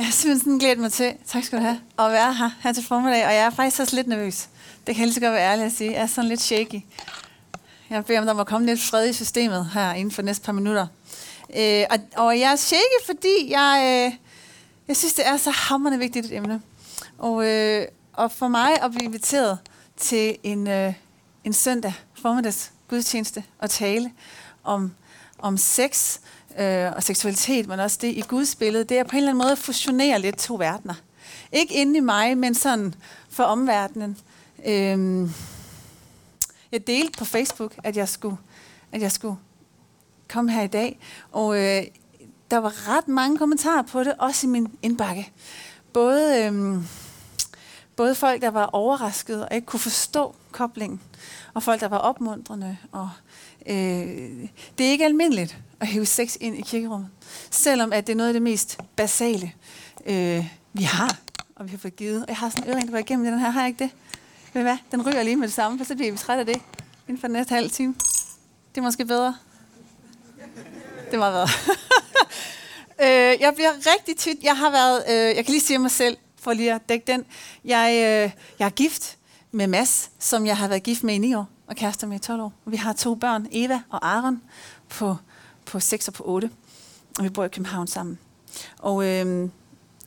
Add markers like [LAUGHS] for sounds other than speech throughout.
Jeg har simpelthen sådan glædet mig til, tak skal du have, at være her, her til formiddag, og jeg er faktisk også lidt nervøs. Det kan jeg lige godt være ærlig at sige. Jeg er sådan lidt shaky. Jeg beder om, der må komme lidt fred i systemet her inden for næste par minutter. Øh, og, og jeg er shaky, fordi jeg, øh, jeg synes, det er så hammerende vigtigt et emne. Og, øh, og for mig at blive inviteret til en, øh, en søndag formiddags gudstjeneste og tale om, om sex øh, og seksualitet, men også det i Guds billede, det er på en eller anden måde at fusionere lidt to verdener. Ikke inde i mig, men sådan for omverdenen. Øh, jeg delte på Facebook, at jeg skulle, at jeg skulle komme her i dag, og øh, der var ret mange kommentarer på det, også i min indbakke. Både, øh, både folk, der var overraskede og ikke kunne forstå koblingen, og folk, der var opmuntrende. Og, øh, det er ikke almindeligt at hæve sex ind i kirkerummet, selvom at det er noget af det mest basale, øh, vi har, og vi har fået givet. Og jeg har sådan en øring, der går igennem den her, har jeg ikke det? Men hvad? Den ryger lige med det samme, for så bliver vi træt af det inden for den næste halve time. Det er måske bedre. Det er meget bedre. [LAUGHS] øh, jeg bliver rigtig tit, jeg har været, øh, jeg kan lige sige mig selv, for lige at dække den. Jeg, øh, jeg er gift med Mads, som jeg har været gift med i 9 år, og kærester med i 12 år. Vi har to børn, Eva og Aaron, på, på 6 og på 8. Og vi bor i København sammen. Og øh,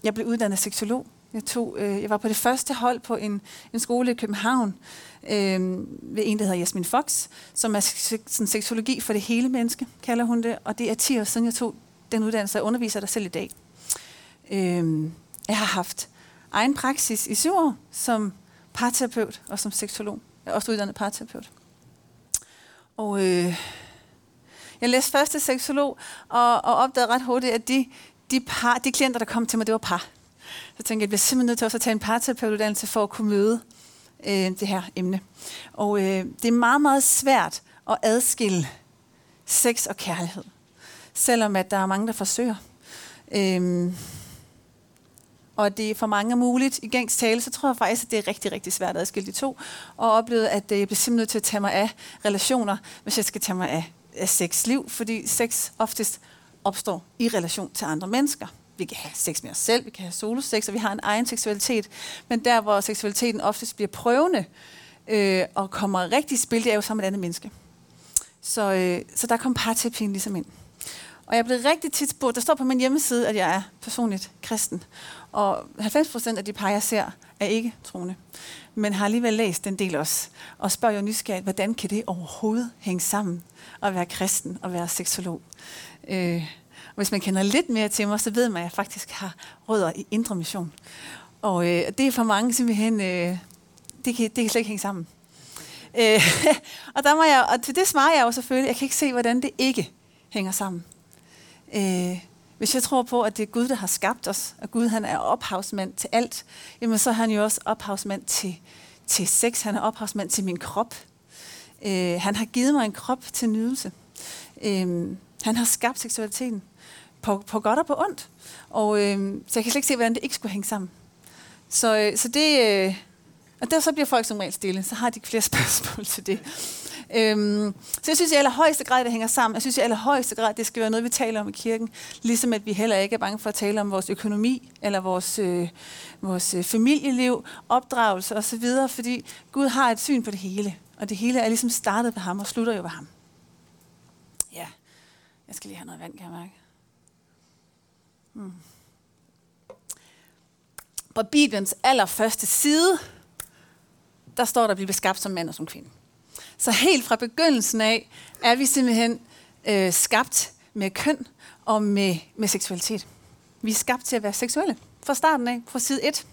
jeg blev uddannet seksolog. Jeg, tog, øh, jeg var på det første hold på en, en skole i København, øh, ved en, der hedder Jasmin Fox, som er sådan, seksologi for det hele menneske, kalder hun det. Og det er 10 år siden, jeg tog den uddannelse, og underviser der selv i dag. Øh, jeg har haft egen praksis i syv år som parterapeut og som seksolog. Jeg er også uddannet parterapeut. Og øh, jeg læste først til seksolog, og, og opdagede ret hurtigt, at de, de, par, de klienter, der kom til mig, det var par. Så tænkte jeg, at jeg bliver simpelthen nødt til også at tage en parterapeutuddannelse for at kunne møde øh, det her emne. Og øh, det er meget, meget svært at adskille sex og kærlighed. Selvom at der er mange, der forsøger. Øhm, og det er for mange muligt i gængs tale, så tror jeg faktisk, at det er rigtig, rigtig svært at adskille de to. Og oplevede, at øh, jeg bliver simpelthen nødt til at tage mig af relationer, hvis jeg skal tage mig af, af sexliv, fordi sex oftest opstår i relation til andre mennesker. Vi kan have sex med os selv, vi kan have solosex, og vi har en egen seksualitet. Men der, hvor seksualiteten oftest bliver prøvende øh, og kommer rigtig i spil, det er jo sammen med et andet menneske. Så, øh, så der kom parterapien ligesom ind. Og jeg blev rigtig tit spurgt, der står på min hjemmeside, at jeg er personligt kristen. Og 90 procent af de par, jeg ser, er ikke troende. Men har alligevel læst den del også. Og spørger jo nysgerrigt, hvordan kan det overhovedet hænge sammen at være kristen og være seksolog? Øh, og hvis man kender lidt mere til mig, så ved man, at jeg faktisk har rødder i indre mission. Og øh, det er for mange simpelthen, øh, det, kan, det kan slet ikke hænge sammen. Øh, [LAUGHS] og, der må jeg, og til det svarer jeg jo selvfølgelig, jeg kan ikke se, hvordan det ikke hænger sammen. Øh, hvis jeg tror på, at det er Gud, der har skabt os, og Gud han er ophavsmand til alt, jamen så er han jo også ophavsmand til, til sex, han er ophavsmand til min krop. Øh, han har givet mig en krop til nydelse. Øh, han har skabt seksualiteten på, på godt og på ondt. Og, øh, så jeg kan slet ikke se, hvordan det ikke skulle hænge sammen. Så, øh, så det... Øh, og der så bliver folk som regel stille, så har de flere [LAUGHS] spørgsmål til det. Øhm, så jeg synes i allerhøjeste grad, det hænger sammen. Jeg synes i allerhøjeste grad, det skal være noget, vi taler om i kirken. Ligesom at vi heller ikke er bange for at tale om vores økonomi, eller vores, øh, vores øh, familieliv, opdragelse osv., fordi Gud har et syn på det hele. Og det hele er ligesom startet ved ham og slutter jo ved ham. Ja, jeg skal lige have noget vand, kan jeg mærke. Hmm. På Bibelens allerførste side, der står der, at vi bliver skabt som mand og som kvinde. Så helt fra begyndelsen af er vi simpelthen øh, skabt med køn og med, med seksualitet. Vi er skabt til at være seksuelle fra starten af, fra side 1.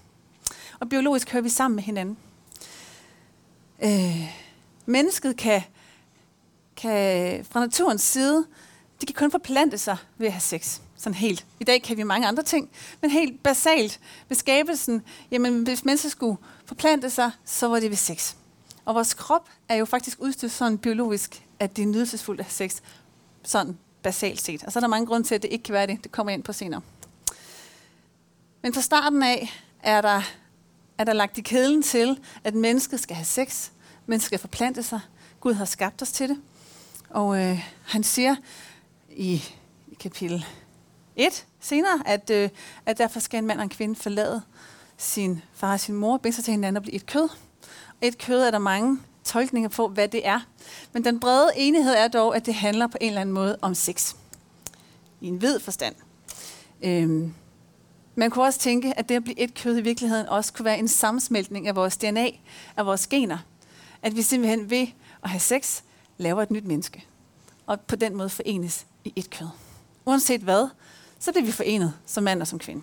Og biologisk hører vi sammen med hinanden. Øh, mennesket kan, kan fra naturens side, det kan kun forplante sig ved at have sex. Sådan helt. I dag kan vi mange andre ting, men helt basalt ved skabelsen, jamen hvis mennesker skulle forplante sig, så var det ved sex. Og vores krop er jo faktisk udstyret sådan biologisk, at det er nydelsesfuldt at have sex. Sådan basalt set. Altså, og så er der mange grunde til, at det ikke kan være det. Det kommer jeg ind på senere. Men fra starten af er der, er der lagt i kæden til, at mennesket skal have sex. Mennesket skal forplante sig. Gud har skabt os til det. Og øh, han siger i, i kapitel 1 senere, at, øh, at derfor skal en mand og en kvinde forlade sin far og sin mor, binde sig til hinanden og blive et kød. Et kød er der mange tolkninger på, hvad det er. Men den brede enighed er dog, at det handler på en eller anden måde om sex. I en vid forstand. Øhm, man kunne også tænke, at det at blive et kød i virkeligheden også kunne være en sammensmeltning af vores DNA, af vores gener. At vi simpelthen ved at have sex, laver et nyt menneske. Og på den måde forenes i et kød. Uanset hvad, så bliver vi forenet som mand og som kvinde.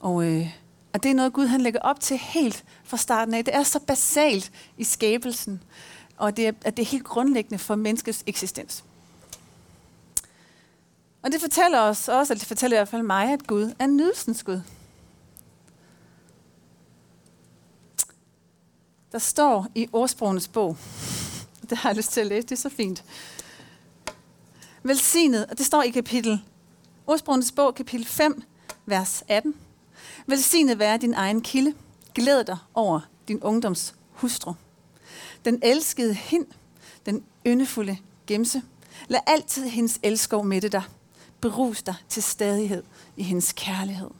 Og, øh, og det er noget, Gud han lægger op til helt fra starten af. Det er så basalt i skabelsen, og det er, at det er helt grundlæggende for menneskets eksistens. Og det fortæller os også, eller det fortæller i hvert fald mig, at Gud er nydelsens Gud. Der står i ordsprogenes bog, [LAUGHS] det har jeg lyst til at læse, det er så fint. Velsignet, og det står i kapitel, ordsprogenes bog, kapitel 5, vers 18. Velsignet være din egen kilde. Glæd dig over din ungdoms hustru. Den elskede hin, den yndefulde gemse. Lad altid hendes elskov mætte dig. Berus dig til stadighed i hendes kærlighed.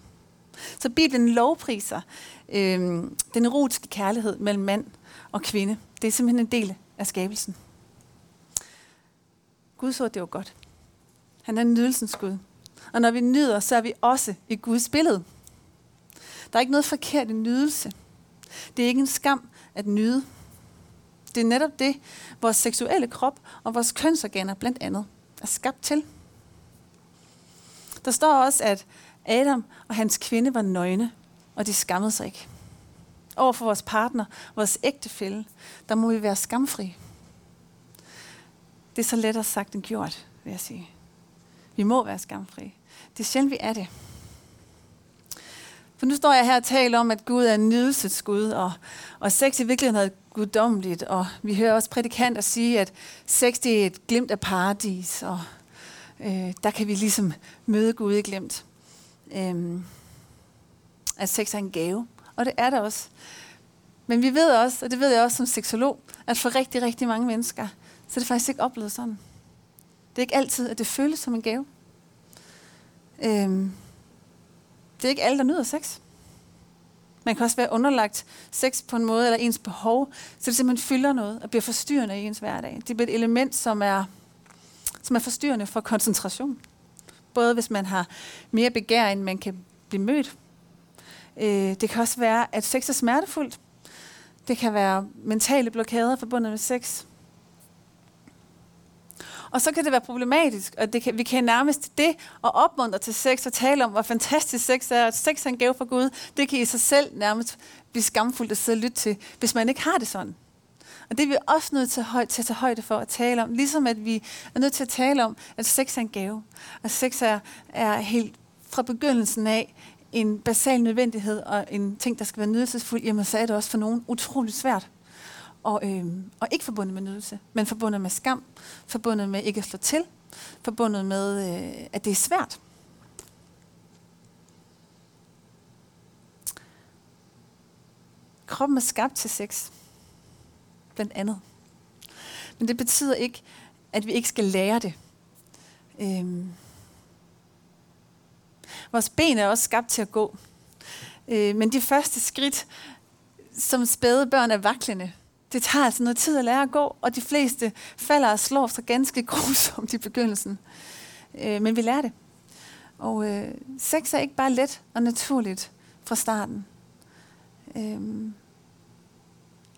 Så Bibelen lovpriser øh, den erotiske kærlighed mellem mand og kvinde. Det er simpelthen en del af skabelsen. Gud så, at det var godt. Han er nydelsens Gud. Og når vi nyder, så er vi også i Guds billede. Der er ikke noget forkert i nydelse. Det er ikke en skam at nyde. Det er netop det, vores seksuelle krop og vores kønsorganer blandt andet er skabt til. Der står også, at Adam og hans kvinde var nøgne, og de skammede sig ikke. Over for vores partner, vores ægtefælle, der må vi være skamfri. Det er så lettere sagt end gjort, vil jeg sige. Vi må være skamfri. Det er sjældent, vi er det. For nu står jeg her og taler om, at Gud er nydelsets Gud, og, og sex i virkeligheden er guddommeligt. Og vi hører også prædikanter sige, at sex det er et glimt af paradis, og øh, der kan vi ligesom møde Gud i glimt. Øhm, at sex er en gave, og det er det også. Men vi ved også, og det ved jeg også som seksolog, at for rigtig, rigtig mange mennesker, så er det faktisk ikke oplevet sådan. Det er ikke altid, at det føles som en gave. Øhm, det er ikke alle, der nyder sex. Man kan også være underlagt sex på en måde, eller ens behov, så det simpelthen fylder noget og bliver forstyrrende i ens hverdag. Det bliver et element, som er, som er forstyrrende for koncentration. Både hvis man har mere begær, end man kan blive mødt. Øh, det kan også være, at sex er smertefuldt. Det kan være mentale blokader forbundet med sex. Og så kan det være problematisk, og det kan, vi kan nærmest det at opmuntre til sex og tale om, hvor fantastisk sex er, at sex er en gave fra Gud, det kan i sig selv nærmest blive skamfuldt at sidde og lytte til, hvis man ikke har det sådan. Og det er vi også nødt til, at, høj, til at tage højde for at tale om, ligesom at vi er nødt til at tale om, at sex er en gave. Og sex er, er helt fra begyndelsen af en basal nødvendighed og en ting, der skal være nydelsesfuld, jamen så er det også for nogen utroligt svært og, øh, og ikke forbundet med nydelse, men forbundet med skam, forbundet med ikke at slå til, forbundet med, øh, at det er svært. Kroppen er skabt til sex, blandt andet. Men det betyder ikke, at vi ikke skal lære det. Øh, Vores ben er også skabt til at gå. Øh, men de første skridt, som spæde børn er vaklende, det tager altså noget tid at lære at gå, og de fleste falder og slår sig ganske [LAUGHS] grusomt i begyndelsen. Øh, men vi lærer det. Og øh, sex er ikke bare let og naturligt fra starten. Øh,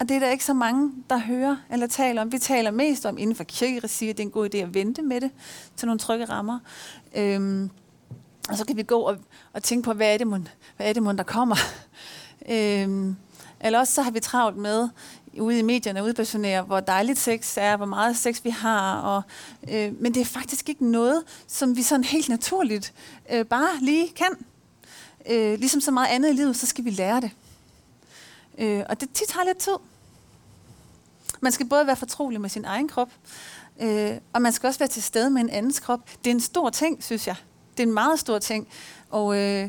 og det er der ikke så mange, der hører eller taler om. Vi taler mest om inden for kirkeregi, at det er en god idé at vente med det til nogle trygge rammer. Øh, og så kan vi gå og, og tænke på, hvad er det, mon, hvad er det, mon, der kommer. [LAUGHS] Øh, eller også så har vi travlt med ude i medierne udpersonere, hvor dejligt sex er, hvor meget sex vi har. Og, øh, men det er faktisk ikke noget, som vi sådan helt naturligt øh, bare lige kan. Øh, ligesom så meget andet i livet, så skal vi lære det. Øh, og det tit tager lidt tid. Man skal både være fortrolig med sin egen krop, øh, og man skal også være til stede med en andens krop. Det er en stor ting, synes jeg. Det er en meget stor ting. Og, øh,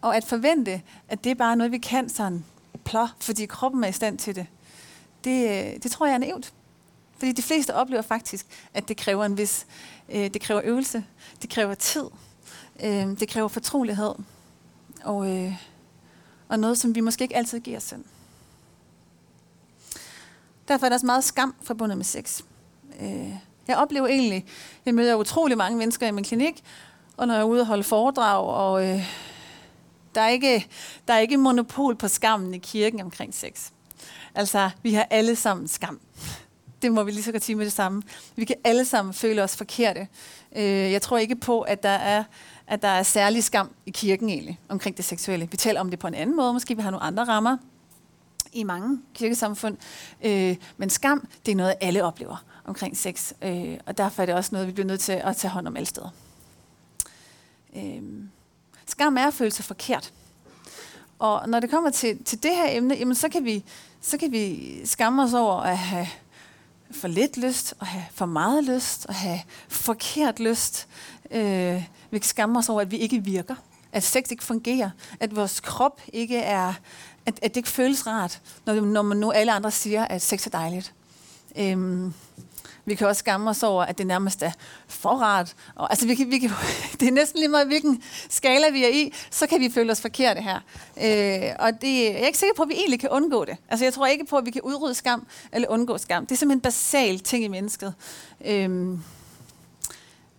og at forvente, at det er bare noget, vi kan sådan plå, fordi kroppen er i stand til det, det, øh, det tror jeg er naivt. Fordi de fleste oplever faktisk, at det kræver en vis, øh, det kræver øvelse, det kræver tid, øh, det kræver fortrolighed, og, øh, og noget, som vi måske ikke altid giver os selv. Derfor er der også meget skam forbundet med sex. Øh, jeg oplever egentlig, jeg møder utrolig mange mennesker i min klinik, og når jeg er ude og holde foredrag, og øh, der, er ikke, der er ikke monopol på skammen i kirken omkring sex. Altså, vi har alle sammen skam. Det må vi lige så godt sige med det samme. Vi kan alle sammen føle os forkerte. Øh, jeg tror ikke på, at der er at der er særlig skam i kirken egentlig omkring det seksuelle. Vi taler om det på en anden måde. Måske vi har nogle andre rammer i mange kirkesamfund. Øh, men skam, det er noget, alle oplever omkring sex. Øh, og derfor er det også noget, vi bliver nødt til at tage hånd om alle steder. Øh, skam er at føle sig forkert. Og når det kommer til, til det her emne, jamen så, kan vi, så kan vi skamme os over at have for lidt lyst, at have for meget lyst, at have forkert lyst. Øh, vi kan skamme os over, at vi ikke virker, at sex ikke fungerer, at vores krop ikke er, at, at det ikke føles rart, når, når man nu alle andre siger, at sex er dejligt. Øh, vi kan også skamme os over, at det nærmest er forret. Og, altså, vi kan, vi kan, [LAUGHS] det er næsten lige meget, hvilken skala vi er i, så kan vi føle os forkerte her. Øh, og det, jeg er ikke sikker på, at vi egentlig kan undgå det. Altså, jeg tror ikke på, at vi kan udrydde skam eller undgå skam. Det er simpelthen en basal ting i mennesket. Øh,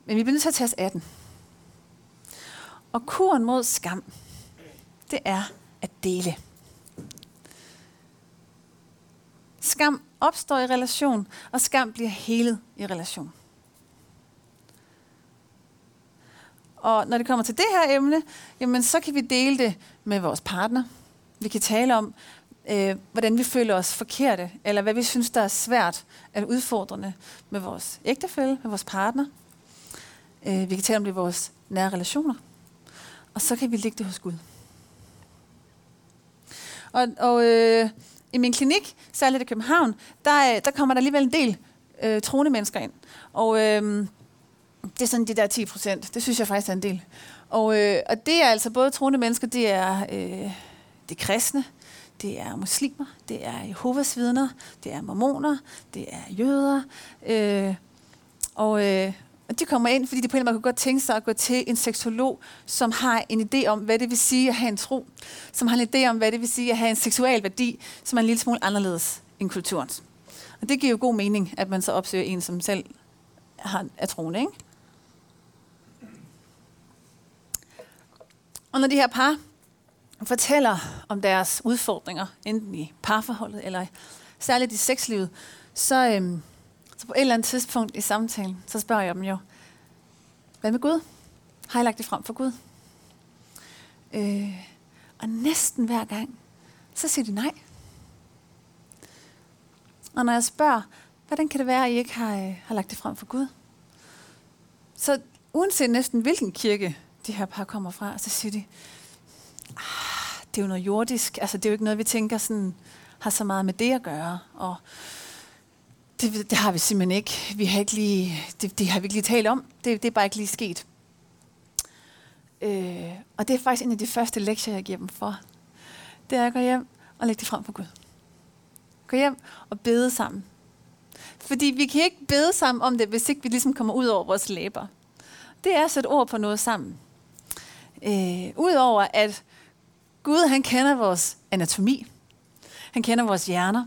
men vi bliver nødt til at tage os af den. Og kuren mod skam, det er at dele. Skam opstår i relation, og skam bliver helet i relation. Og når det kommer til det her emne, jamen så kan vi dele det med vores partner. Vi kan tale om, øh, hvordan vi føler os forkerte, eller hvad vi synes, der er svært eller udfordrende med vores ægtefælle, med vores partner. Øh, vi kan tale om det i vores nære relationer. Og så kan vi lægge det hos Gud. Og, og øh, i min klinik, særligt i København, der, øh, der kommer der alligevel en del øh, troende mennesker ind. Og øh, det er sådan de der 10 procent. Det synes jeg faktisk er en del. Og, øh, og det er altså både troende mennesker, det er, øh, det er kristne, det er muslimer, det er Jehovas vidner, det er mormoner, det er jøder. Øh, og, øh, de kommer ind, fordi de på en eller anden måde kunne godt tænke sig at gå til en seksolog, som har en idé om, hvad det vil sige at have en tro. Som har en idé om, hvad det vil sige at have en seksuel værdi, som er en lille smule anderledes end kulturens. Og det giver jo god mening, at man så opsøger en, som selv har, er troende, ikke? Og når de her par fortæller om deres udfordringer, enten i parforholdet eller særligt i sexlivet, så, øhm, så på et eller andet tidspunkt i samtalen, så spørger jeg dem jo, hvad med Gud? Har jeg lagt det frem for Gud? Øh, og næsten hver gang, så siger de nej. Og når jeg spørger, hvordan kan det være, at I ikke har, øh, har lagt det frem for Gud? Så uanset næsten hvilken kirke de her par kommer fra, så siger de, ah, det er jo noget jordisk. Altså, det er jo ikke noget, vi tænker sådan, har så meget med det at gøre. Og det, det har vi simpelthen ikke. Vi har ikke lige, det, det har vi ikke lige talt om. Det, det er bare ikke lige sket. Øh, og det er faktisk en af de første lektier, jeg giver dem for. Det er at gå hjem og lægge det frem for Gud. Gå hjem og bede sammen. Fordi vi kan ikke bede sammen om det, hvis ikke vi ligesom kommer ud over vores læber. Det er at sætte ord på noget sammen. Øh, Udover at Gud han kender vores anatomi. Han kender vores hjerner.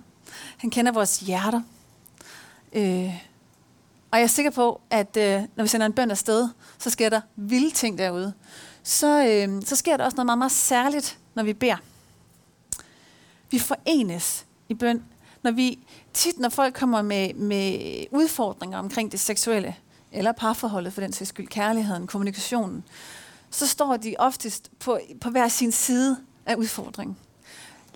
Han kender vores hjerter. Øh, og jeg er sikker på, at øh, når vi sender en bøn afsted, så sker der vilde ting derude. Så, øh, så sker der også noget meget, meget særligt, når vi beder. Vi forenes i bøn. Når vi, tit når folk kommer med, med udfordringer omkring det seksuelle, eller parforholdet for den sags skyld, kærligheden, kommunikationen, så står de oftest på, på hver sin side af udfordringen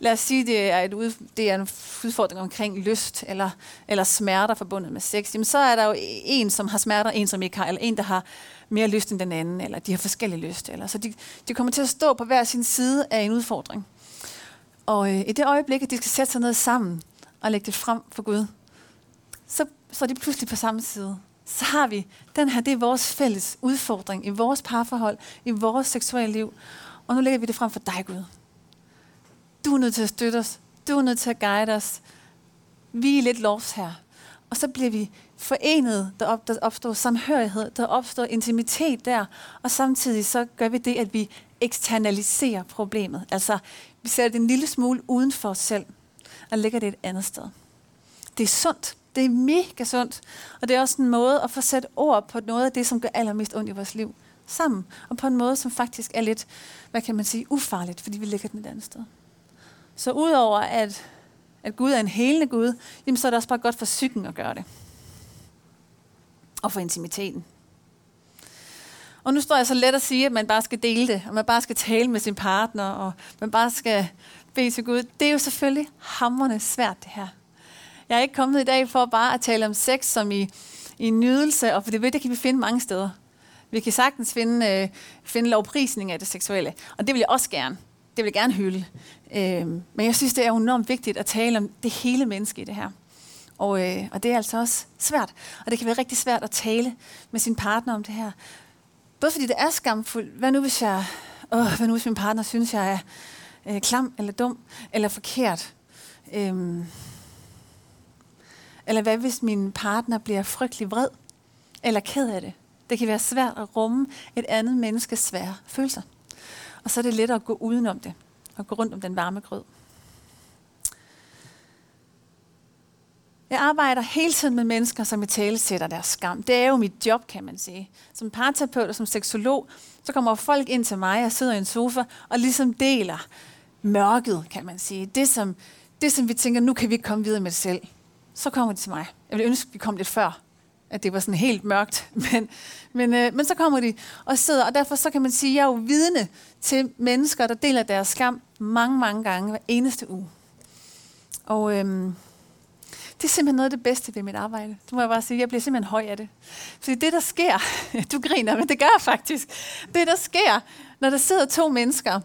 lad os sige, det er, et ud, det er en udfordring omkring lyst eller, eller smerter forbundet med sex, jamen så er der jo en, som har smerter, en, som ikke har, eller en, der har mere lyst end den anden, eller de har forskellige lyst. Eller, så de, de kommer til at stå på hver sin side af en udfordring. Og øh, i det øjeblik, at de skal sætte sig ned sammen og lægge det frem for Gud, så, så er de pludselig på samme side. Så har vi, den her, det er vores fælles udfordring i vores parforhold, i vores seksuelle liv. Og nu lægger vi det frem for dig, Gud. Du er nødt til at støtte os. Du er nødt til at guide os. Vi er lidt lovs her. Og så bliver vi forenet, der, op, der opstår samhørighed, der opstår intimitet der, og samtidig så gør vi det, at vi eksternaliserer problemet. Altså, vi sætter det en lille smule uden for os selv, og lægger det et andet sted. Det er sundt. Det er mega sundt. Og det er også en måde at få sat ord på noget af det, som gør allermest ondt i vores liv sammen. Og på en måde, som faktisk er lidt, hvad kan man sige, ufarligt, fordi vi lægger den et andet sted. Så udover at, at Gud er en helende Gud, jamen så er det også bare godt for psyken at gøre det. Og for intimiteten. Og nu står jeg så let at sige, at man bare skal dele det, og man bare skal tale med sin partner, og man bare skal bede til Gud. Det er jo selvfølgelig hammerne svært, det her. Jeg er ikke kommet i dag for bare at tale om sex som i, i nydelse, og for det, det kan vi finde mange steder. Vi kan sagtens finde, øh, finde lovprisning af det seksuelle, og det vil jeg også gerne. Det vil jeg gerne hylde. Øh, men jeg synes, det er enormt vigtigt at tale om det hele menneske i det her. Og, øh, og det er altså også svært. Og det kan være rigtig svært at tale med sin partner om det her. Både fordi det er skamfuldt. Hvad nu hvis jeg, åh, hvad nu hvis min partner synes, jeg er øh, klam eller dum eller forkert? Øhm, eller hvad hvis min partner bliver frygtelig vred eller ked af det? Det kan være svært at rumme et andet menneskes svære følelser. Og så er det lettere at gå udenom det og gå rundt om den varme grød. Jeg arbejder hele tiden med mennesker, som i tale sætter deres skam. Det er jo mit job, kan man sige. Som parterapeut og som seksolog, så kommer folk ind til mig og sidder i en sofa og ligesom deler mørket, kan man sige. Det som, det, som vi tænker, nu kan vi komme videre med det selv. Så kommer de til mig. Jeg vil ønske, at vi kom lidt før, at det var sådan helt mørkt. [LAUGHS] Men, men, øh, men så kommer de og sidder, og derfor så kan man sige, at jeg er jo vidne til mennesker, der deler deres skam mange, mange gange hver eneste uge. Og øhm, det er simpelthen noget af det bedste ved mit arbejde. Det må jeg bare sige. Jeg bliver simpelthen høj af det. Fordi det, der sker, [LAUGHS] du griner, men det gør jeg faktisk. Det, der sker, når der sidder to mennesker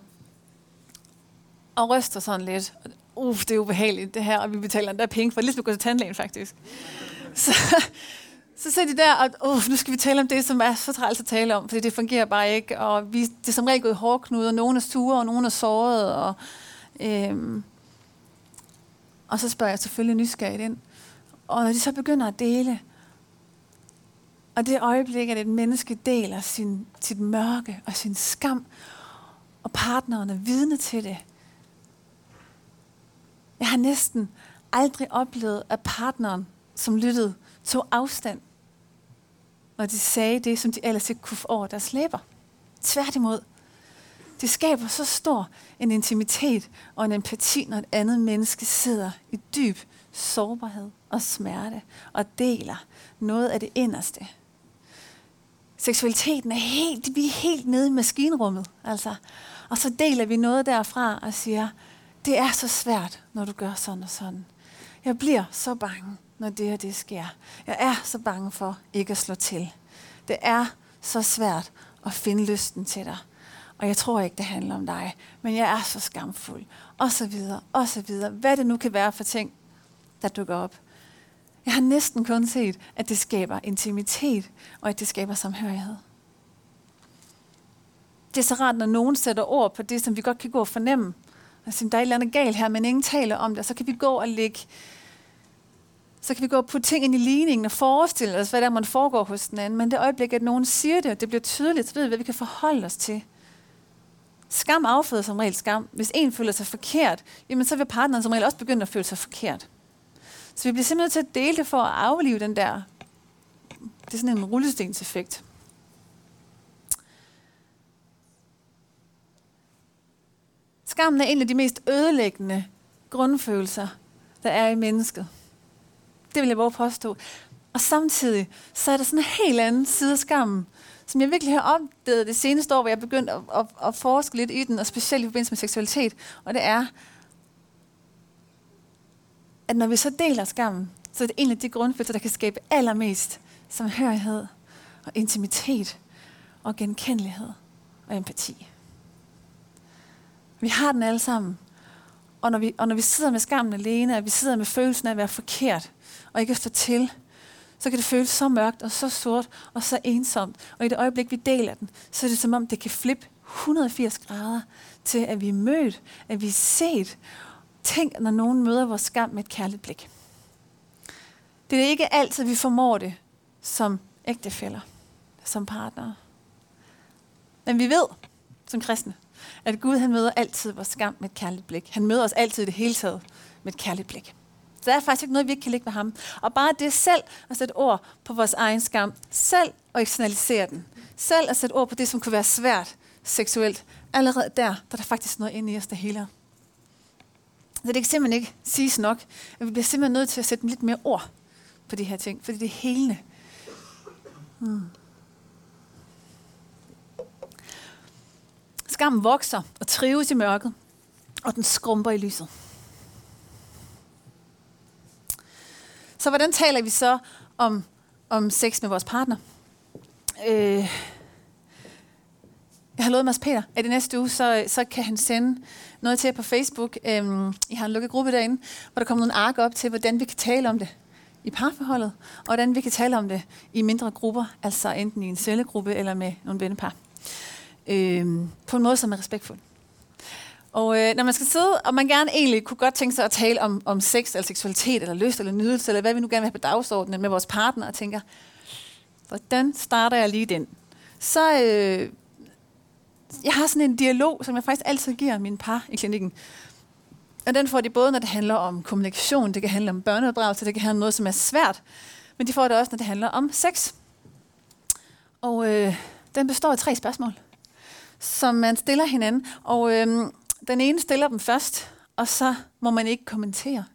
og ryster sådan lidt. Uff, det er ubehageligt det her, og vi betaler endda penge for det. Ligesom at gå til tandlægen, faktisk. Så, så sidder de der, og uh, nu skal vi tale om det, som er så træls at tale om, fordi det fungerer bare ikke. Og vi, det er som regel gået i hårdknude, og nogen er sure, og nogen er såret. Og, øhm, og så spørger jeg selvfølgelig nysgerrigt ind. Og når de så begynder at dele, og det øjeblik, at et menneske deler sin, sit mørke og sin skam, og partneren er vidne til det. Jeg har næsten aldrig oplevet, at partneren, som lyttede, tog afstand, når de sagde det, som de ellers ikke kunne få over deres læber. Tværtimod. Det skaber så stor en intimitet og en empati, når et andet menneske sidder i dyb sårbarhed og smerte og deler noget af det inderste. Seksualiteten er helt, vi er helt nede i maskinrummet, altså. Og så deler vi noget derfra og siger, det er så svært, når du gør sådan og sådan. Jeg bliver så bange, når det og det sker. Jeg er så bange for ikke at slå til. Det er så svært at finde lysten til dig. Og jeg tror ikke, det handler om dig, men jeg er så skamfuld. Og så videre, og så videre. Hvad det nu kan være for ting, der dukker op. Jeg har næsten kun set, at det skaber intimitet, og at det skaber samhørighed. Det er så rart, når nogen sætter ord på det, som vi godt kan gå og fornemme. Altså, der er et eller andet galt her, men ingen taler om det. Så kan vi gå og lægge så kan vi gå og putte ting ind i ligningen og forestille os, hvad der man foregår hos den anden. Men det øjeblik, at nogen siger det, og det bliver tydeligt, så ved vi, hvad vi kan forholde os til. Skam afføder som regel skam. Hvis en føler sig forkert, jamen så vil partneren som regel også begynde at føle sig forkert. Så vi bliver simpelthen til at dele det for at aflive den der, det er sådan en rullestenseffekt. Skammen er en af de mest ødelæggende grundfølelser, der er i mennesket. Det vil jeg bare påstå. Og samtidig, så er der sådan en helt anden side af skammen, som jeg virkelig har opdaget det seneste år, hvor jeg begyndte at, at, at forske lidt i den, og specielt i forbindelse med seksualitet. Og det er, at når vi så deler skammen, så er det en af de grundfølelser, der kan skabe allermest samhørighed og intimitet og genkendelighed og empati. Vi har den alle sammen. Og når vi, og når vi sidder med skammen alene, og vi sidder med følelsen af at være forkert, og ikke at stå til, så kan det føles så mørkt og så sort og så ensomt. Og i det øjeblik, vi deler den, så er det som om, det kan flippe 180 grader til, at vi er mødt, at vi er set. Tænk, når nogen møder vores skam med et kærligt blik. Det er ikke altid, vi formår det som ægtefæller, som partnere. Men vi ved, som kristne, at Gud han møder altid vores skam med et kærligt blik. Han møder os altid i det hele taget med et kærligt blik. Så der er faktisk ikke noget, vi ikke kan ligge med ham. Og bare det selv at sætte ord på vores egen skam, selv at eksternalisere den, selv at sætte ord på det, som kunne være svært seksuelt, allerede der, der er der faktisk noget inde i os, der heler. Så det kan simpelthen ikke siges nok. At vi bliver simpelthen nødt til at sætte lidt mere ord på de her ting, fordi det er helende. Hmm. Skam vokser og trives i mørket, og den skrumper i lyset. Så hvordan taler vi så om, om sex med vores partner? Øh, jeg har lovet Mads Peter, at i næste uge, så, så kan han sende noget til jer på Facebook. Øhm, I har en lukket gruppe derinde, hvor der kommer nogle ark op til, hvordan vi kan tale om det i parforholdet, og hvordan vi kan tale om det i mindre grupper, altså enten i en cellegruppe eller med nogle vennepar øh, på en måde, som er respektfuld. Og øh, når man skal sidde, og man gerne egentlig kunne godt tænke sig at tale om, om sex, eller seksualitet, eller lyst, eller nydelse, eller hvad vi nu gerne vil have på dagsordenen med vores partner, og tænker, hvordan starter jeg lige den? Så øh, jeg har sådan en dialog, som jeg faktisk altid giver mine par i klinikken. Og den får de både, når det handler om kommunikation, det kan handle om børneopdragelse, det kan handle om noget, som er svært, men de får det også, når det handler om sex. Og øh, den består af tre spørgsmål, som man stiller hinanden. Og øhm, den ene stiller dem først, og så må man ikke kommentere.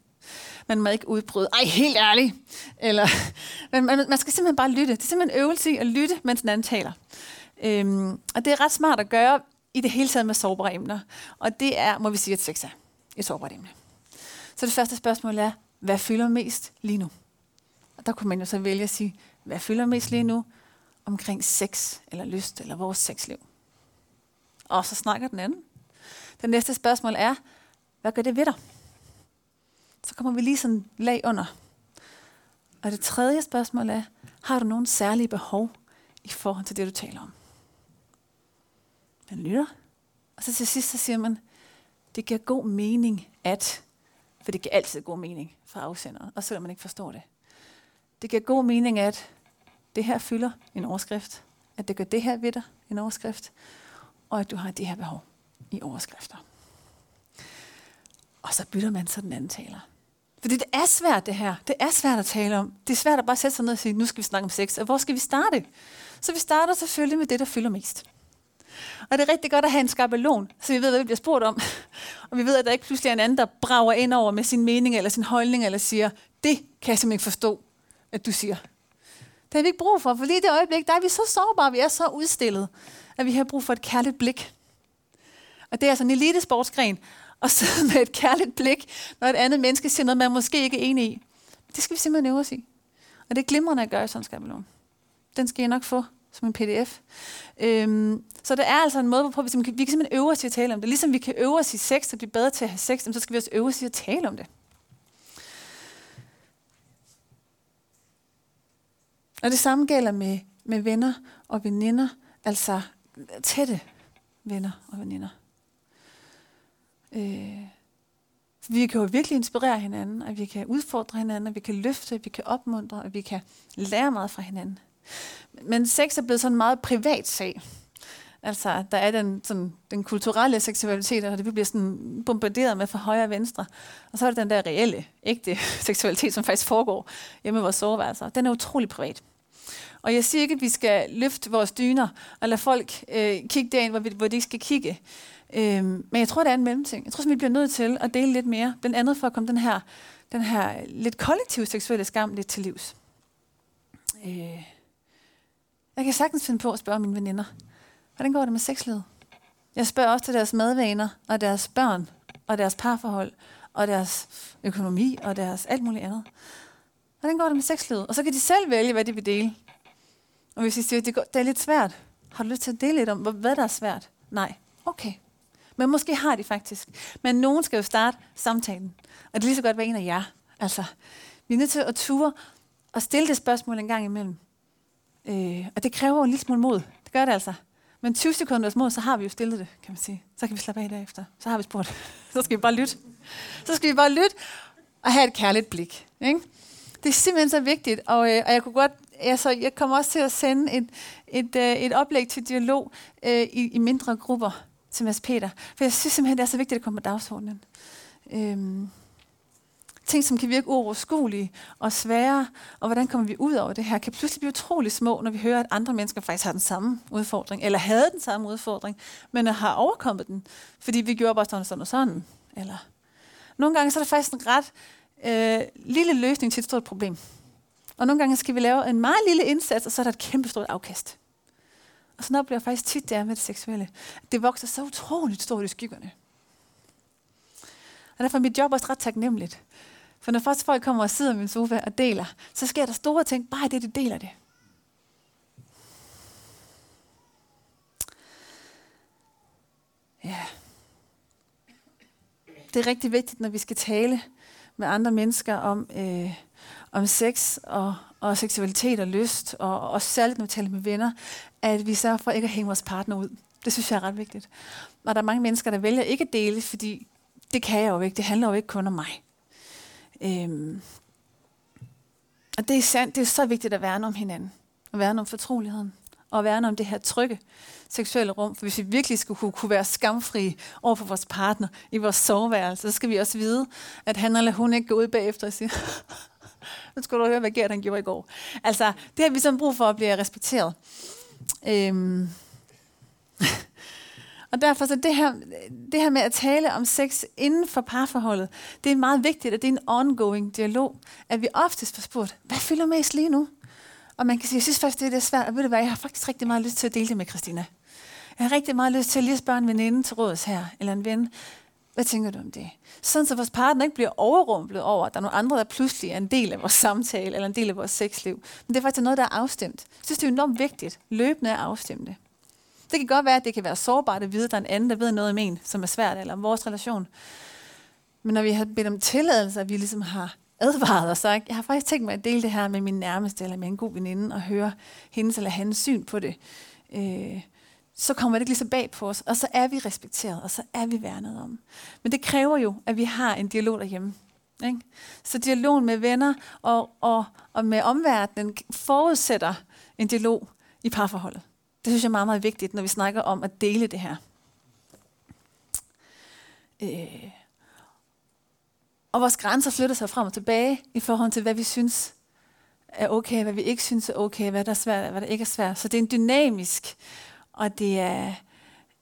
Man må ikke udbryde, ej, helt ærligt. Eller, men man, man skal simpelthen bare lytte. Det er simpelthen en øvelse i at lytte, mens den anden taler. Øhm, og det er ret smart at gøre i det hele taget med sårbare emner. Og det er, må vi sige, at sex er et sårbart emne. Så det første spørgsmål er, hvad fylder mest lige nu? Og der kunne man jo så vælge at sige, hvad fylder mest lige nu omkring sex, eller lyst, eller vores sexliv? Og så snakker den anden. Det næste spørgsmål er, hvad gør det ved dig? Så kommer vi lige sådan lag under. Og det tredje spørgsmål er, har du nogle særlige behov i forhold til det, du taler om? Man lytter. Og så til sidst, så siger man, det giver god mening at, for det giver altid god mening for afsenderen, og selvom man ikke forstår det. Det giver god mening at, det her fylder en overskrift, at det gør det her ved dig, en overskrift, og at du har det her behov i overskrifter. Og så bytter man så den anden taler. Fordi det er svært det her. Det er svært at tale om. Det er svært at bare sætte sig ned og sige, nu skal vi snakke om sex. Og hvor skal vi starte? Så vi starter selvfølgelig med det, der fylder mest. Og det er rigtig godt at have en skabelon, så vi ved, hvad vi bliver spurgt om. [LAUGHS] Og vi ved, at der ikke pludselig er en anden, der brager ind over med sin mening eller sin holdning, eller siger, det kan jeg simpelthen ikke forstå, at du siger. Det har vi ikke brug for, for lige i det øjeblik, der er vi så sårbare, vi er så udstillet, at vi har brug for et kærligt blik. Og det er altså en elitesportsgren, at [LAUGHS] sidde med et kærligt blik, når et andet menneske siger noget, man måske ikke er enig i. Det skal vi simpelthen øve os i. Og det er glimrende at gøre i sådan skabelon. Den skal I nok få som en pdf. Øhm, så der er altså en måde, hvorpå vi, vi vi kan simpelthen øve os i at tale om det. Ligesom vi kan øve os i sex og blive bedre til at have sex, så skal vi også øve os i at tale om det. Og det samme gælder med, med venner og veninder, altså tætte venner og veninder. Øh, vi kan jo virkelig inspirere hinanden, og vi kan udfordre hinanden, og vi kan løfte, vi kan opmuntre, og vi kan lære meget fra hinanden. Men sex er blevet sådan en meget privat sag. Altså, der er den, sådan, den kulturelle seksualitet, og det bliver sådan bombarderet med fra højre og venstre. Og så er der den der reelle, ægte [LAUGHS] seksualitet, som faktisk foregår hjemme i vores soveværelser. Den er utrolig privat. Og jeg siger ikke, at vi skal løfte vores dyner, og lade folk øh, kigge derind, hvor, vi, hvor de ikke skal kigge. Øh, men jeg tror, det er en mellemting. Jeg tror, vi bliver nødt til at dele lidt mere. Blandt andet for at komme den her, den her lidt kollektive seksuelle skam lidt til livs. Øh, jeg kan sagtens finde på at spørge mine veninder, hvordan går det med sexlivet? Jeg spørger også til deres madvaner, og deres børn, og deres parforhold, og deres økonomi, og deres alt muligt andet. Hvordan går det med sexlivet? Og så kan de selv vælge, hvad de vil dele. Og hvis de siger, at det, går, det er lidt svært, har du lyst til at dele lidt om, hvad der er svært? Nej. Okay. Men måske har de faktisk. Men nogen skal jo starte samtalen. Og det er lige så godt være en af jer. Altså, vi er nødt til at ture og stille det spørgsmål en gang imellem. Øh, og det kræver jo en lille smule mod. Det gør det altså. Men 20 sekunders mod, så har vi jo stillet det, kan man sige. Så kan vi slappe af derefter. Så har vi spurgt. [LAUGHS] Så skal vi bare lytte. Så skal vi bare lytte og have et kærligt blik. Ikke? Det er simpelthen så vigtigt, og, øh, og jeg kunne godt, altså, jeg kommer også til at sende et, et, øh, et oplæg til dialog øh, i, i mindre grupper til Mads Peter, for jeg synes simpelthen, det er så vigtigt at komme på dagsordenen. Øhm, ting, som kan virke uoverskuelige og svære, og hvordan kommer vi ud over det her, kan pludselig blive utrolig små, når vi hører, at andre mennesker faktisk har den samme udfordring, eller havde den samme udfordring, men har overkommet den, fordi vi gjorde bare sådan og sådan og sådan. Eller. Nogle gange så er det faktisk en ret øh, lille løsning til et stort problem. Og nogle gange skal vi lave en meget lille indsats, og så er der et kæmpe stort afkast. Og sådan oplever jeg faktisk tit, det er med det seksuelle. Det vokser så utroligt stort i skyggerne. Og derfor er mit job også ret taknemmeligt. For når først folk kommer og sidder i min sofa og deler, så sker der store ting, bare det, de deler det. Ja. Det er rigtig vigtigt, når vi skal tale med andre mennesker om, øh, om sex og, og seksualitet og lyst, og også særligt når vi taler med venner, at vi sørger for ikke at hænge vores partner ud. Det synes jeg er ret vigtigt. Og der er mange mennesker, der vælger ikke at dele, fordi det kan jeg jo ikke. Det handler jo ikke kun om mig. Øhm. Og det er sandt, det er så vigtigt at værne om hinanden. Og værne om fortroligheden. Og værne om det her trygge seksuelle rum. For hvis vi virkelig skulle kunne, kunne være skamfri over for vores partner i vores soveværelse, så skal vi også vide, at han eller hun ikke går ud bagefter og siger, [LAUGHS] nu skal du høre, hvad Gert han gjorde i går. Altså, det har vi sådan brug for at blive respekteret. Øhm. [LAUGHS] Og derfor så det her, det her med at tale om sex inden for parforholdet, det er meget vigtigt, at det er en ongoing dialog, at vi oftest får spurgt, hvad fylder mest lige nu? Og man kan sige, jeg synes faktisk, det er svært, og ved du hvad, jeg har faktisk rigtig meget lyst til at dele det med Christina. Jeg har rigtig meget lyst til at lige spørge en veninde til råds her, eller en ven. Hvad tænker du om det? Sådan så vores partner ikke bliver overrumplet over, at der er nogle andre, der pludselig er en del af vores samtale, eller en del af vores sexliv. Men det er faktisk noget, der er afstemt. Jeg synes, det er enormt vigtigt, løbende at afstemme det. Det kan godt være, at det kan være sårbart at vide, at der er en anden, der ved noget om en, som er svært, eller om vores relation. Men når vi har bedt om tilladelse, at vi ligesom har advaret og sagt, jeg har faktisk tænkt mig at dele det her med min nærmeste, eller med en god veninde, og høre hendes eller hans syn på det, øh, så kommer det ikke lige så bag på os, og så er vi respekteret, og så er vi værnet om. Men det kræver jo, at vi har en dialog derhjemme. Ikke? Så dialogen med venner og, og, og med omverdenen forudsætter en dialog i parforholdet. Det synes jeg er meget, meget vigtigt, når vi snakker om at dele det her. Øh. Og vores grænser flytter sig frem og tilbage i forhold til, hvad vi synes er okay, hvad vi ikke synes er okay, hvad der er svært, hvad der ikke er svært. Så det er en dynamisk, og det er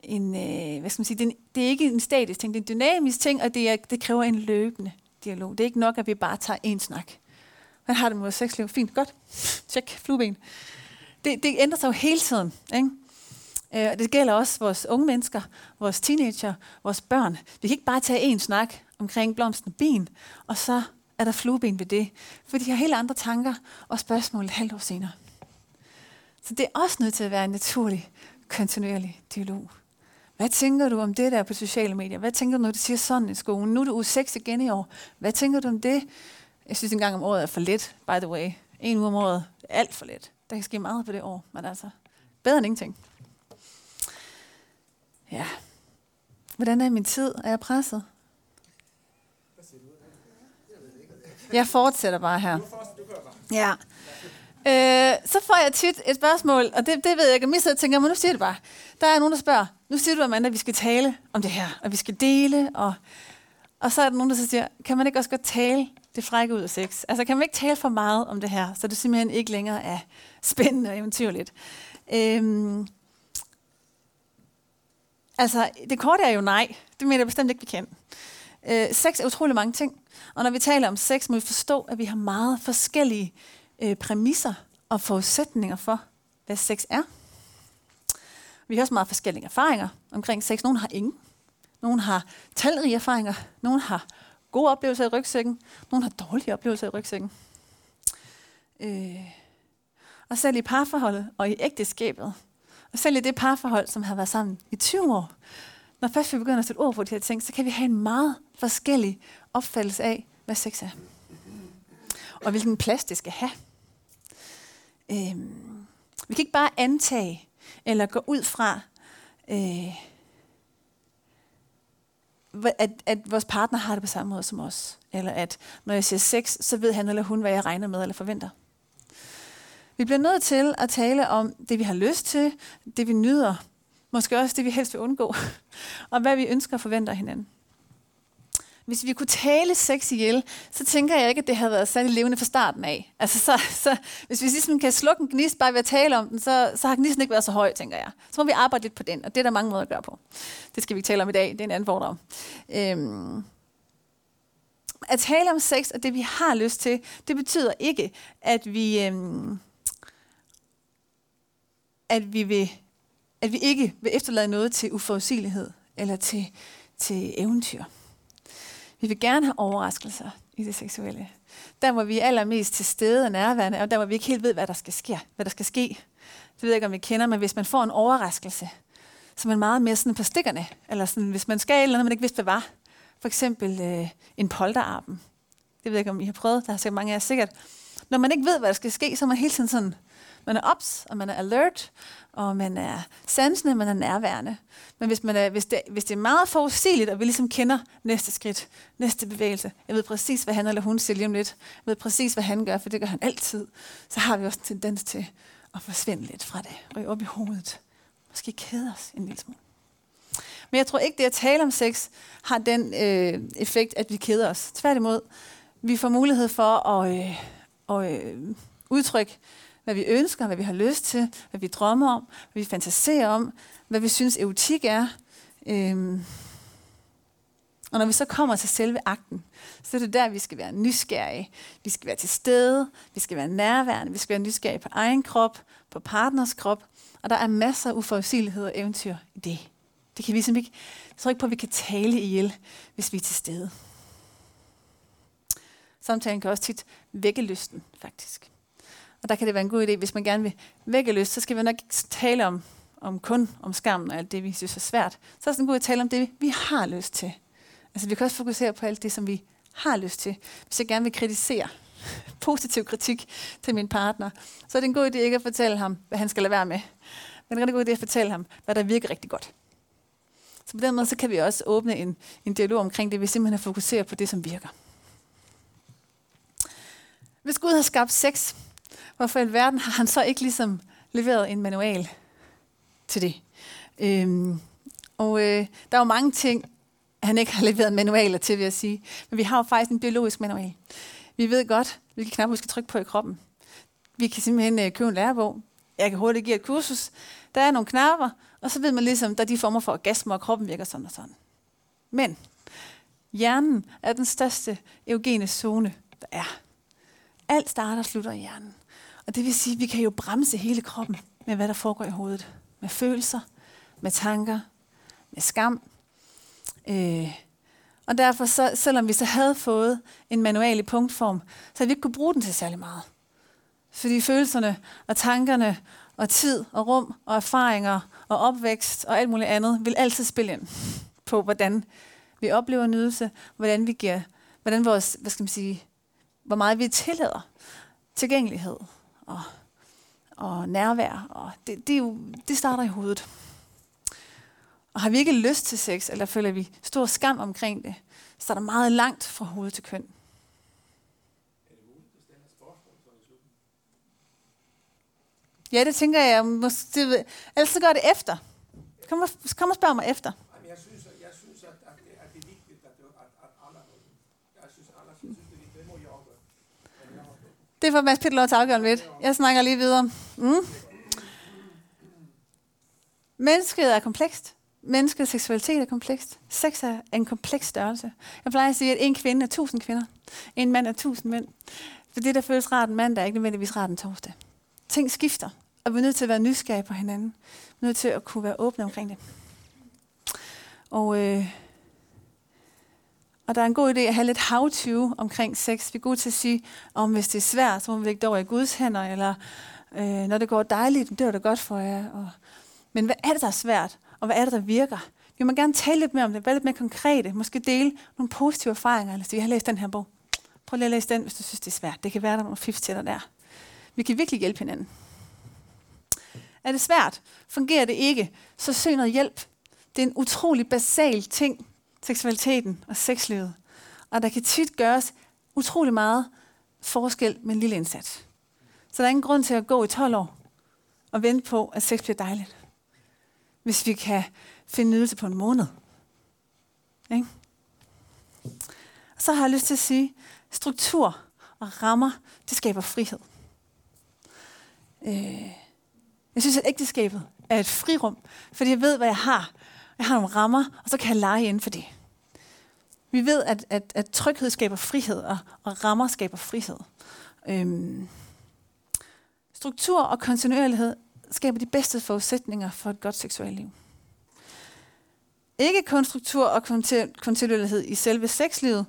en, øh, hvad skal man sige, det er, en, det er ikke en statisk ting, det er en dynamisk ting, og det, er, det kræver en løbende dialog. Det er ikke nok, at vi bare tager en snak. Hvad har det med vores sexliv? Fint, godt. Tjek, flueben det, det ændrer sig jo hele tiden. Ikke? Øh, det gælder også vores unge mennesker, vores teenager, vores børn. Vi kan ikke bare tage en snak omkring blomsten og bin, og så er der flueben ved det. For de har helt andre tanker og spørgsmål et halvt år senere. Så det er også nødt til at være en naturlig, kontinuerlig dialog. Hvad tænker du om det der på sociale medier? Hvad tænker du, når du siger sådan i skolen? Nu er du uge 6 igen i år. Hvad tænker du om det? Jeg synes, en gang om året er for lidt, by the way. En uge om året er alt for lidt. Der kan ske meget på det år, men altså, bedre end ingenting. Ja. Hvordan er min tid? Er jeg presset? Jeg fortsætter bare her. Ja. Øh, så får jeg tit et spørgsmål, og det, det ved jeg ikke, om jeg tænker, men nu siger det bare. Der er nogen, der spørger, nu siger du, Amanda, at vi skal tale om det her, og vi skal dele, og, og så er der nogen, der så siger, kan man ikke også godt tale det frække ud af sex? Altså, kan man ikke tale for meget om det her, så det simpelthen ikke længere er spændende og eventyrligt. Øhm, altså, det korte er jo nej. Det mener jeg bestemt ikke, vi kan. Øh, sex er utrolig mange ting. Og når vi taler om sex, må vi forstå, at vi har meget forskellige øh, præmisser og forudsætninger for, hvad sex er. Vi har også meget forskellige erfaringer omkring sex. Nogle har ingen. Nogle har talrige erfaringer. Nogle har gode oplevelser i rygsækken. Nogle har dårlige oplevelser i rygsækken. Øh, og selv i parforholdet og i ægteskabet. Og selv i det parforhold, som har været sammen i 20 år. Når først vi begynder at sætte ord på de her ting, så kan vi have en meget forskellig opfattelse af, hvad sex er. Og hvilken plads det skal have. Øhm, vi kan ikke bare antage eller gå ud fra, øh, at, at vores partner har det på samme måde som os. Eller at når jeg siger sex, så ved han eller hun, hvad jeg regner med eller forventer. Vi bliver nødt til at tale om det, vi har lyst til, det vi nyder, måske også det, vi helst vil undgå, [LAUGHS] og hvad vi ønsker og forventer hinanden. Hvis vi kunne tale sex ihjel, så tænker jeg ikke, at det havde været særlig levende fra starten af. Altså, så, så, hvis vi ligesom kan slukke en gnist bare ved at tale om den, så, så har gnisten ikke været så høj, tænker jeg. Så må vi arbejde lidt på den, og det er der mange måder at gøre på. Det skal vi ikke tale om i dag, det er en anden foredrag. Øhm, at tale om sex og det, vi har lyst til, det betyder ikke, at vi, øhm, at vi, vil, at vi ikke vil efterlade noget til uforudsigelighed eller til, til eventyr. Vi vil gerne have overraskelser i det seksuelle. Der, hvor vi er allermest til stede og nærværende, og der, hvor vi ikke helt ved, hvad der skal ske. Hvad der skal ske. Det ved jeg ikke, om vi kender, men hvis man får en overraskelse, så er man meget mere sådan på stikkerne. Eller sådan, hvis man skal eller man ikke vidste, hvad var. For eksempel øh, en polterarben. Det ved jeg ikke, om I har prøvet. Der har sikkert mange af jer sikkert. Når man ikke ved, hvad der skal ske, så er man hele tiden sådan, man er ops, og man er alert, og man er sansende, man er nærværende. Men hvis, man er, hvis, det, hvis det er meget forudsigeligt, og vi ligesom kender næste skridt, næste bevægelse, jeg ved præcis, hvad han eller hun siger lige om lidt, jeg ved præcis, hvad han gør, for det gør han altid, så har vi også en tendens til at forsvinde lidt fra det, ryge op i hovedet, måske kede os en lille smule. Men jeg tror ikke, det at tale om sex har den øh, effekt, at vi keder os. Tværtimod, vi får mulighed for at, øh, at øh, udtrykke hvad vi ønsker, hvad vi har lyst til, hvad vi drømmer om, hvad vi fantaserer om, hvad vi synes erotik er. Øhm. Og når vi så kommer til selve akten, så er det der, vi skal være nysgerrige. Vi skal være til stede, vi skal være nærværende, vi skal være nysgerrige på egen krop, på partners krop, og der er masser af uforudsigelighed og eventyr i det. Det kan vi simpelthen ikke, jeg tror ikke på, at vi kan tale ihjel, hvis vi er til stede. Samtalen kan også tit vække lysten, faktisk. Og der kan det være en god idé, hvis man gerne vil vække lyst, så skal vi nok ikke tale om, om kun om skammen og alt det, vi synes er svært. Så er det en god idé at tale om det, vi har lyst til. Altså vi kan også fokusere på alt det, som vi har lyst til. Hvis jeg gerne vil kritisere, [LAUGHS] positiv kritik til min partner, så er det en god idé ikke at fortælle ham, hvad han skal lade være med. Men det er en god idé at fortælle ham, hvad der virker rigtig godt. Så på den måde så kan vi også åbne en, en dialog omkring det, vi simpelthen har fokuseret på det, som virker. Hvis Gud har skabt sex, hvorfor i alverden har han så ikke ligesom leveret en manual til det? Øhm, og øh, der er jo mange ting, han ikke har leveret manualer til, vil jeg sige. Men vi har jo faktisk en biologisk manual. Vi ved godt, hvilke knapper vi skal trykke på i kroppen. Vi kan simpelthen øh, købe en lærebog. Jeg kan hurtigt give et kursus. Der er nogle knapper, og så ved man ligesom, der er de former for orgasmer, og kroppen virker sådan og sådan. Men hjernen er den største eugene zone, der er. Alt starter og slutter i hjernen. Og det vil sige, at vi kan jo bremse hele kroppen med, hvad der foregår i hovedet. Med følelser, med tanker, med skam. Øh. Og derfor, så, selvom vi så havde fået en manual i punktform, så havde vi ikke kunne bruge den til særlig meget. Fordi følelserne og tankerne og tid og rum og erfaringer og opvækst og alt muligt andet vil altid spille ind på, hvordan vi oplever nydelse, hvordan vi giver, hvordan vores, hvad skal man sige, hvor meget vi tillader tilgængelighed og, og nærvær. Og det, det, er jo, det starter i hovedet. Og har vi ikke lyst til sex, eller føler vi stor skam omkring det, så er der meget langt fra hoved til køn. Ja, det tænker jeg. Måske, det, ellers altså, så gør det efter. Kom og, kom og spørg mig efter. Jeg synes, jeg synes at, at, det, at det er vigtigt, at, at, at alle Jeg synes, alle synes, det er vigtigt. Det må jeg også det får Mads Peter lov til at afgøre lidt. Jeg snakker lige videre. Mm. Mennesket er komplekst. Menneskets seksualitet er komplekst. Sex er en kompleks størrelse. Jeg plejer at sige, at en kvinde er tusind kvinder. En mand er tusind mænd. For det, der føles rart en mand, der er ikke nødvendigvis rart en torsdag. Ting skifter, og vi er nødt til at være nysgerrige på hinanden. Vi er nødt til at kunne være åbne omkring det. Og øh, og der er en god idé at have lidt how-to omkring sex. Vi er gode til at sige, om hvis det er svært, så må vi lægge det over i Guds hænder, eller øh, når det går dejligt, det var det godt for jer. Og, men hvad er det, der er svært, og hvad er det, der virker? Vi må gerne tale lidt mere om det, være lidt mere konkrete, måske dele nogle positive erfaringer, eller sige, jeg har læst den her bog. Prøv lige at læse den, hvis du synes, det er svært. Det kan være, der er nogle fifs til dig der. Vi kan virkelig hjælpe hinanden. Er det svært? Fungerer det ikke? Så søg noget hjælp. Det er en utrolig basal ting, seksualiteten og sexlivet. Og der kan tit gøres utrolig meget forskel med en lille indsats. Så der er ingen grund til at gå i 12 år og vente på, at sex bliver dejligt. Hvis vi kan finde nydelse på en måned. Ikke? Så har jeg lyst til at sige, struktur og rammer, det skaber frihed. Øh, jeg synes, at ægteskabet er et frirum, fordi jeg ved, hvad jeg har. Jeg har nogle rammer, og så kan jeg lege inden for det. Vi ved, at, at, at tryghed skaber frihed, og, og rammer skaber frihed. Øhm, struktur og kontinuerlighed skaber de bedste forudsætninger for et godt seksuelt liv. Ikke kun struktur og kontinuerlighed i selve sexlivet,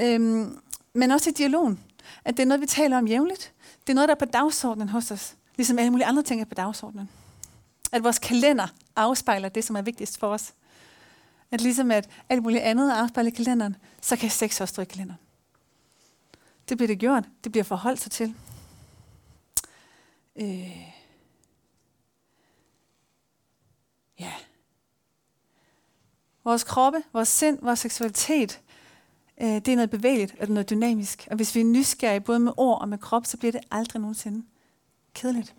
øhm, men også i dialogen. At det er noget, vi taler om jævnligt. Det er noget, der er på dagsordenen hos os, ligesom alle mulige andre ting er på dagsordenen. At vores kalender afspejler det, som er vigtigst for os. At ligesom at alt muligt andet afspejler kalenderen, så kan sex også stå i kalenderen. Det bliver det gjort. Det bliver forholdt sig til. Øh. Ja. Vores kroppe, vores sind, vores seksualitet, øh, det er noget bevægeligt og det er noget dynamisk. Og hvis vi er nysgerrige både med ord og med krop, så bliver det aldrig nogensinde kedeligt.